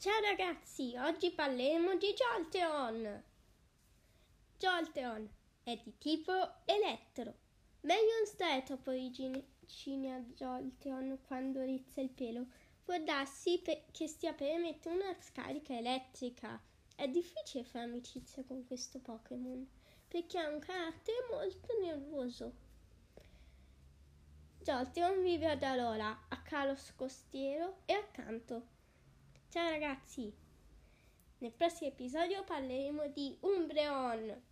Ciao ragazzi, oggi parleremo di Jolteon. Jolteon è di tipo elettro. Meglio non stare troppo vicini a Jolteon quando rizza il pelo. Può darsi che stia per emettere una scarica elettrica. È difficile fare amicizia con questo Pokémon perché ha un carattere molto nervoso. Jolteon vive ad Alola, a Kalos Costiero e accanto Ciao ragazzi! Nel prossimo episodio parleremo di Umbreon.